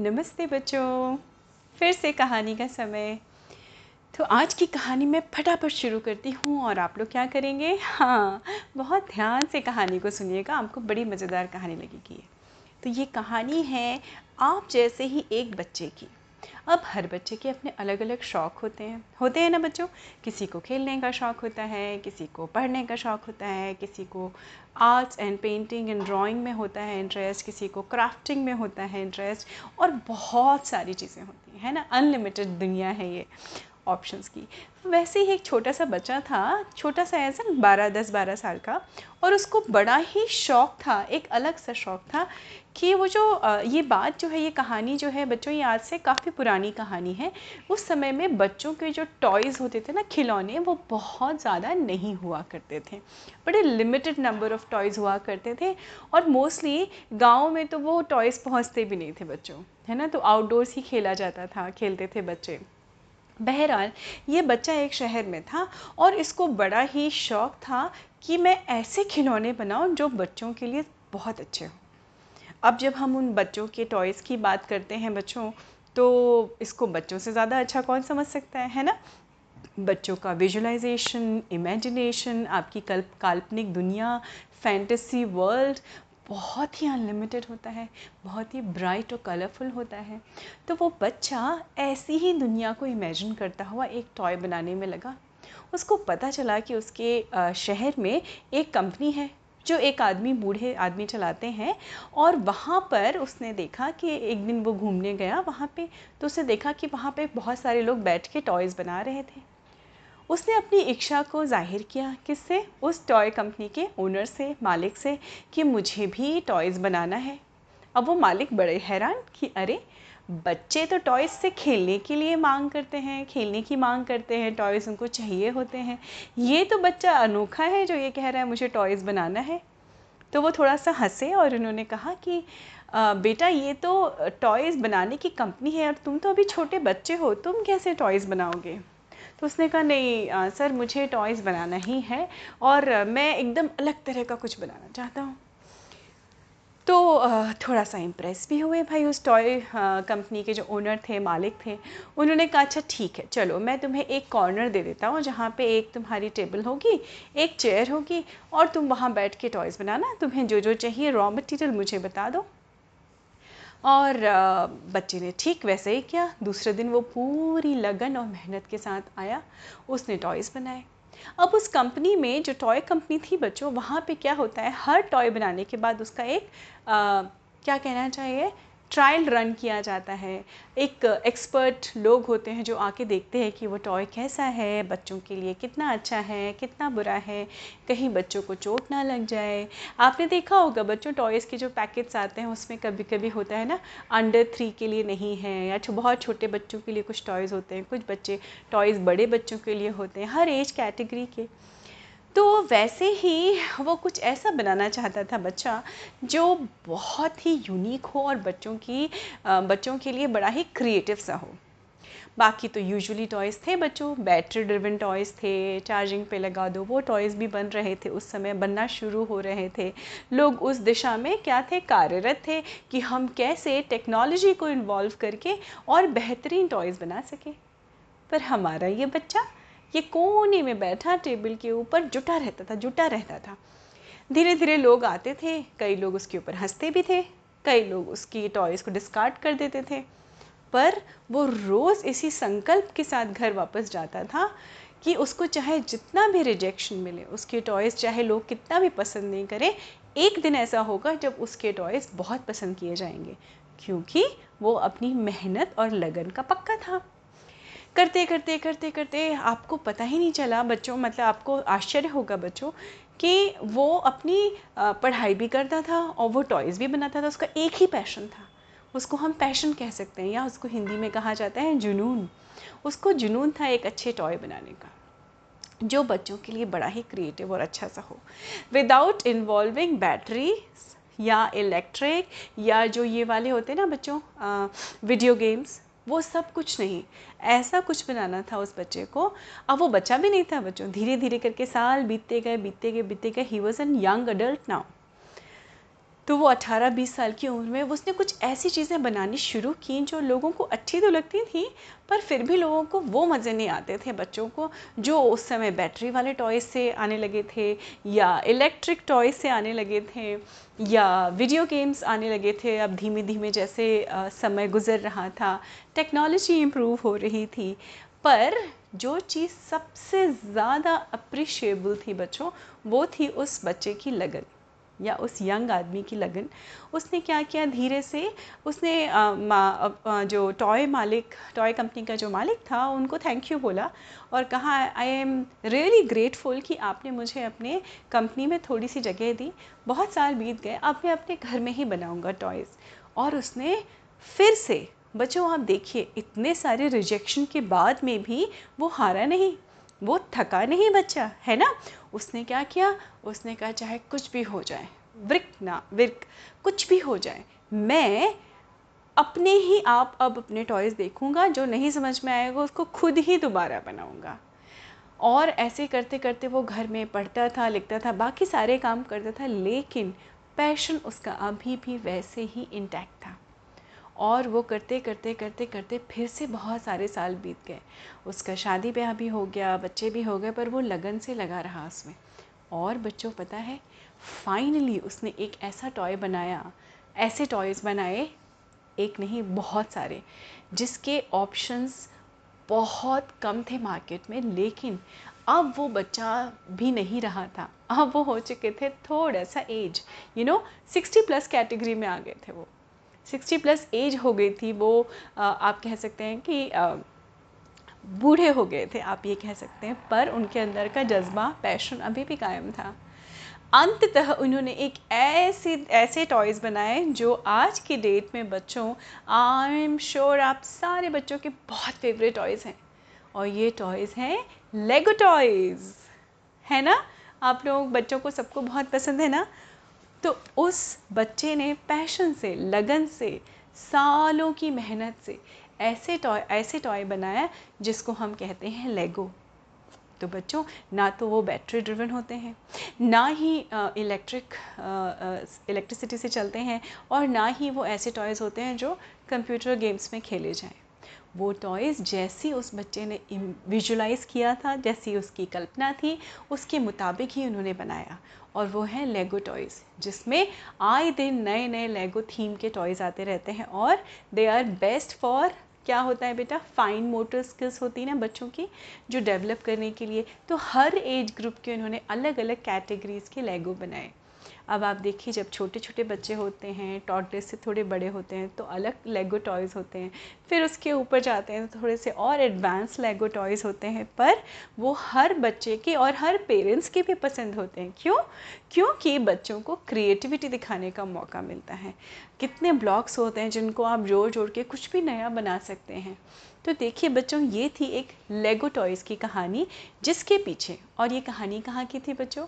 नमस्ते बच्चों। फिर से कहानी का समय। तो आज की कहानी मैं फटाफट शुरू करती हूँ और आप लोग क्या करेंगे? हाँ बहुत ध्यान से कहानी को सुनिएगा, आपको बड़ी मज़ेदार कहानी लगेगी। तो ये कहानी है, आप जैसे ही एक बच्चे की। अब हर बच्चे के अपने अलग अलग शौक़ होते हैं। होते हैं ना बच्चों? किसी को खेलने का शौक़ होता है, किसी को पढ़ने का शौक़ होता है, किसी को arts and painting and drawing में होता है इंटरेस्ट, किसी को क्राफ्टिंग में होता है इंटरेस्ट और बहुत सारी चीज़ें होती हैं ना? अनलिमिटेड दुनिया है ये। ऑप्शंस की। वैसे ही एक छोटा सा बच्चा था, छोटा सा ऐसा बारह, दस, बारह साल का, और उसको बड़ा ही शौक़ था, एक अलग सा शौक़ था कि वो जो ये बात जो है, ये कहानी जो है, बच्चों, ये आज से काफ़ी पुरानी कहानी है। उस समय में बच्चों के जो टॉयज़ होते थे ना, खिलौने, वो बहुत ज़्यादा नहीं हुआ करते थे। बड़े लिमिटेड नंबर ऑफ़ टॉयज़ हुआ करते थे, और मोस्टली गाँव में तो वो टॉयज़ पहुँचते भी नहीं थे बच्चों, है ना? तो आउटडोर्स ही खेला जाता था, खेलते थे बच्चे। बहरहाल, ये बच्चा एक शहर में था और इसको बड़ा ही शौक़ था कि मैं ऐसे खिलौने बनाऊँ जो बच्चों के लिए बहुत अच्छे हों। अब जब हम उन बच्चों के टॉयज़ की बात करते हैं बच्चों तो इसको बच्चों से ज़्यादा अच्छा कौन समझ सकता है है ना? बच्चों का विजुलाइजेशन इमेजिनेशन आपकी कल्प काल्पनिक दुनिया फैंटेसी वर्ल्ड बहुत ही अनलिमिटेड होता है, बहुत ही ब्राइट और कलरफुल होता है। तो वो बच्चा ऐसी ही दुनिया को इमेजिन करता हुआ एक टॉय बनाने में लगा। उसको पता चला कि उसके शहर में एक कंपनी है, जो एक आदमी बूढ़े आदमी चलाते हैं और वहाँ पर उसने देखा कि एक दिन वो घूमने गया वहाँ पे तो उसने देखा कि वहाँ पे बहुत सारे लोग बैठ के टॉयज़ बना रहे थे। उसने अपनी इच्छा को ज़ाहिर किया किससे? उस टॉय कंपनी के ओनर से मालिक से कि मुझे भी टॉयज़ बनाना है। अब वो मालिक बड़े हैरान कि अरे बच्चे तो टॉयज़ से खेलने के लिए मांग करते हैं खेलने की मांग करते हैं टॉयज़ उनको चाहिए होते हैं। ये तो बच्चा अनोखा है जो ये कह रहा है मुझे टॉयज़ बनाना है। तो वो थोड़ा सा हंसे और उन्होंने कहा कि आ, बेटा ये तो टॉयज़ बनाने की कंपनी है और तुम तो अभी छोटे बच्चे हो तुम कैसे टॉयज़ बनाओगे? तो उसने कहा नहीं आ, सर मुझे टॉयज़ बनाना ही है और मैं एकदम अलग तरह का कुछ बनाना चाहता हूँ। तो थोड़ा सा इम्प्रेस भी हुए भाई उस टॉय कंपनी के जो ओनर थे मालिक थे उन्होंने कहा अच्छा ठीक है चलो मैं तुम्हें एक कॉर्नर दे देता हूँ जहाँ पे एक तुम्हारी टेबल होगी एक चेयर होगी और तुम वहाँ बैठ के टॉयज़ बनाना तुम्हें जो जो चाहिए रॉ मटेरियल मुझे बता दो। और बच्चे ने ठीक वैसे ही किया। दूसरे दिन वो पूरी लगन और मेहनत के साथ आया। उसने टॉयज़ बनाए। अब उस कंपनी में जो टॉय कंपनी थी बच्चों वहाँ पे क्या होता है? हर टॉय बनाने के बाद उसका एक आ, क्या कहना चाहिए? ट्रायल रन किया जाता है। एक एक्सपर्ट लोग होते हैं जो आके देखते हैं कि वो टॉय कैसा है, बच्चों के लिए कितना अच्छा है, कितना बुरा है, कहीं बच्चों को चोट ना लग जाए। आपने देखा होगा, बच्चों टॉयज़ के जो पैकेट्स आते हैं, उसमें कभी कभी होता है ना अंडर थ्री के लिए नहीं है, या बहुत छोटे बच्चों के लिए कुछ टॉयज़ होते हैं, कुछ बच्चे टॉयज़ बड़े बच्चों के लिए होते हैं, हर एज कैटेगरी के। तो वैसे ही वो कुछ ऐसा बनाना चाहता था बच्चा, जो बहुत ही यूनिक हो और बच्चों की बच्चों के लिए बड़ा ही क्रिएटिव सा हो। बाकी तो यूजुअली टॉयज़ थे बच्चों बैटरी ड्रिवन टॉयज़ थे चार्जिंग पे लगा दो, वो टॉयज़ भी बन रहे थे, उस समय बनना शुरू हो रहे थे। लोग उस दिशा में क्या थे, कार्यरत थे कि हम कैसे टेक्नोलॉजी को इन्वॉल्व करके और बेहतरीन टॉयज़ बना सकें। पर हमारा ये बच्चा ये कोने में बैठा, टेबल के ऊपर जुटा रहता था, जुटा रहता था। धीरे धीरे लोग आते थे, कई लोग उसके ऊपर हँसते भी थे, कई लोग उसकी टॉयज़ को डिस्कार्ड कर देते थे। पर वो रोज़ इसी संकल्प के साथ घर वापस जाता था कि उसको चाहे जितना भी रिजेक्शन मिले, उसके टॉयज़ चाहे लोग कितना भी पसंद नहीं करें, एक दिन ऐसा होगा जब उसके टॉयज़ बहुत पसंद किए जाएँगे, क्योंकि वो अपनी मेहनत और लगन का पक्का था। करते करते करते करते आपको पता ही नहीं चला, बच्चों मतलब आपको आश्चर्य होगा बच्चों, कि वो अपनी पढ़ाई भी करता था और वो टॉयज़ भी बनाता था, उसका एक ही पैशन था। उसको हम पैशन कह सकते हैं या उसको हिंदी में कहा जाता है जुनून। उसको जुनून था एक अच्छे टॉय बनाने का, जो बच्चों के लिए बड़ा ही क्रिएटिव और अच्छा सा हो। विदाउट इन्वॉल्विंग बैटरी या इलेक्ट्रिक या जो ये वाले होते हैं ना बच्चों वीडियो गेम्स वो सब कुछ नहीं। ऐसा कुछ बनाना था उस बच्चे को। अब वो बच्चा भी नहीं था बच्चों। धीरे धीरे करके साल बीतते गए बीतते गए बीतते गए। He was an young adult now तो वो 18-20 साल की उम्र में उसने कुछ ऐसी चीज़ें बनानी शुरू की जो लोगों को अच्छी तो लगती थी, पर फिर भी लोगों को वो मज़े नहीं आते थे। बच्चों को जो उस समय बैटरी वाले टॉयज़ से आने लगे थे, या इलेक्ट्रिक टॉयज़ से आने लगे थे, या वीडियो गेम्स आने लगे थे। अब धीमे धीमे जैसे समय गुजर रहा था टेक्नोलॉजी इम्प्रूव हो रही थी। पर जो चीज़ सबसे ज़्यादा अप्रिशिएबल थी बच्चों, वो थी उस बच्चे की लगन। या उस यंग आदमी की लगन उसने क्या किया धीरे से? उसने आ, मा, आ, जो टॉय मालिक टॉय कंपनी का जो मालिक था उनको थैंक यू बोला और कहा आई एम रियली ग्रेटफुल कि आपने मुझे अपने कंपनी में थोड़ी सी जगह दी। बहुत साल बीत गए अब मैं अपने घर में ही बनाऊँगा टॉयज़ और उसने फिर से बच्चों आप देखिए इतने सारे रिजेक्शन के बाद में भी वो हारा नहीं। वो थका नहीं बच्चा, है ना? उसने क्या किया? उसने कहा, चाहे कुछ भी हो जाए, वृक ना विरक कुछ भी हो जाए, मैं अपने ही आप अब अपने टॉयज़ देखूँगा, जो नहीं समझ में आएगा, उसको खुद ही दोबारा बनाऊँगा। और ऐसे करते करते वो घर में पढ़ता था, लिखता था, बाकी सारे काम करता था, लेकिन पैशन उसका अभी भी वैसे ही इंटैक्ट था। और वो करते करते करते करते फिर से बहुत सारे साल बीत गए। उसका शादी ब्याह भी हो गया, बच्चे भी हो गए, पर वो लगन से लगा रहा उसमें। और बच्चों, पता है फाइनली उसने एक ऐसा टॉय बनाया, ऐसे टॉयज़ बनाए, एक नहीं, बहुत सारे, जिसके ऑप्शंस बहुत कम थे मार्केट में, लेकिन अब वो बच्चा भी नहीं रहा था। अब वो हो चुके थे थोड़ा सा as you know sixty plus category में आ गए थे वो। सिक्सटी प्लस एज हो गई थी, वो आप कह सकते हैं कि बूढ़े हो गए थे, आप ये कह सकते हैं, पर उनके अंदर का जज्बा, पैशन अभी भी कायम था। अंततः उन्होंने एक ऐसे ऐसे टॉयज़ बनाए, जो आज की डेट में बच्चों आई एम श्योर आप सारे बच्चों के बहुत फेवरेट टॉयज़ हैं। और ये टॉयज़ हैं लेगो टॉयज़ है ना? आप लोग बच्चों को सबको बहुत पसंद है ना? तो उस बच्चे ने पैशन से, लगन से, सालों की मेहनत से ऐसे टॉय ऐसे टॉय बनाया जिसको हम कहते हैं लेगो तो बच्चों, ना तो वो बैटरी ड्रिवन होते हैं, ना ही इलेक्ट्रिक इलेक्ट्रिसिटी से चलते हैं और ना ही वो ऐसे टॉयज़ होते हैं जो कंप्यूटर गेम्स में खेले जाएँ। वो टॉयज़ जैसी उस बच्चे ने विजुलाइज़ किया था, जैसी उसकी कल्पना थी, उसके मुताबिक ही उन्होंने बनाया। और वो है लेगो टॉयज़ जिसमें आए दिन नए नए लेगो थीम के टॉयज़ आते रहते हैं और दे आर बेस्ट फॉर क्या होता है बेटा? फाइन मोटर स्किल्स होती है ना बच्चों की, जो डेवलप करने के लिए। तो हर एज ग्रुप के उन्होंने अलग अलग कैटेगरीज़ के लेगो बनाए। अब आप देखिए, जब छोटे छोटे बच्चे होते हैं टॉडलेस से थोड़े बड़े होते हैं तो अलग लेगो टॉयज़ होते हैं। फिर उसके ऊपर जाते हैं तो थोड़े से और एडवांस लेगो टॉयज़ होते हैं, पर वो हर बच्चे के और हर पेरेंट्स के भी पसंद होते हैं। क्यों? क्योंकि बच्चों को क्रिएटिविटी दिखाने का मौका मिलता है। कितने ब्लॉक्स होते हैं जिनको आप जोड़ जोड़ के कुछ भी नया बना सकते हैं। तो देखिए बच्चों, ये थी एक लेगो टॉयज़ की कहानी, जिसके पीछे, और ये कहानी कहाँ की थी बच्चों?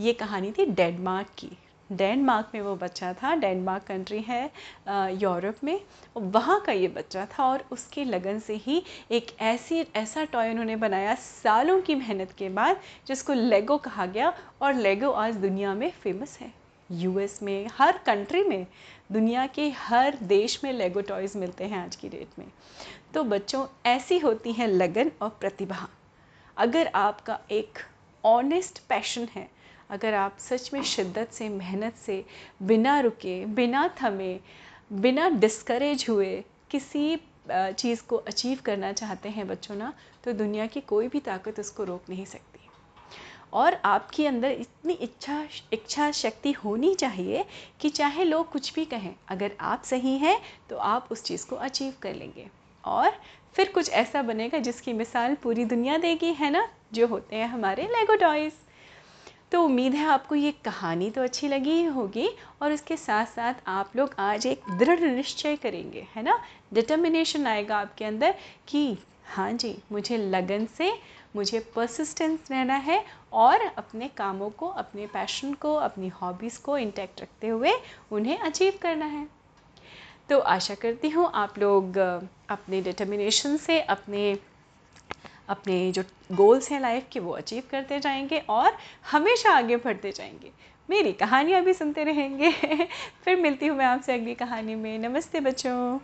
ये कहानी थी डेनमार्क की। डेनमार्क में वो बच्चा था, डेनमार्क कंट्री है यूरोप में। वहाँ का ये बच्चा था और उसके लगन से ही एक ऐसी, ऐसा टॉय उन्होंने बनाया सालों की मेहनत के बाद, जिसको लेगो कहा गया और लेगो आज दुनिया में फ़ेमस है। यूएस में, हर कंट्री में, दुनिया के हर देश में लेगो टॉयज़ मिलते हैं आज की डेट में। तो बच्चों, ऐसी होती हैं लगन और प्रतिभा। अगर आपका एक ऑनेस्ट पैशन है अगर आप सच में शिद्दत से, मेहनत से बिना रुके, बिना थमे, बिना डिस्करेज हुए किसी चीज़ को अचीव करना चाहते हैं बच्चों ना तो दुनिया की कोई भी ताकत उसको रोक नहीं सकती। और आपके अंदर इतनी इच्छा इच्छा शक्ति होनी चाहिए कि चाहे लोग कुछ भी कहें, अगर आप सही हैं तो आप उस चीज़ को अचीव कर लेंगे। और फिर कुछ ऐसा बनेगा जिसकी मिसाल पूरी दुनिया देगी, है ना? जो होते हैं हमारे लेगो टॉयज़ तो उम्मीद है आपको ये कहानी तो अच्छी लगी ही होगी और उसके साथ साथ आप लोग आज एक दृढ़ निश्चय करेंगे, है ना? डिटर्मिनेशन आएगा आपके अंदर कि हाँ जी, मुझे लगन से, मुझे परसिस्टेंस रहना है और अपने कामों को, अपने पैशन को, अपनी हॉबीज़ को इंटैक्ट रखते हुए उन्हें अचीव करना है। तो आशा करती हूँ आप लोग, अपने डिटर्मिनेशन से, अपने अपने जो गोल्स हैं लाइफ के, वो अचीव करते जाएँगे और हमेशा आगे बढ़ते जाएँगे। मेरी कहानियाँ भी सुनते रहेंगे। फिर मिलती हूँ मैं आपसे अगली कहानी में। नमस्ते बच्चों।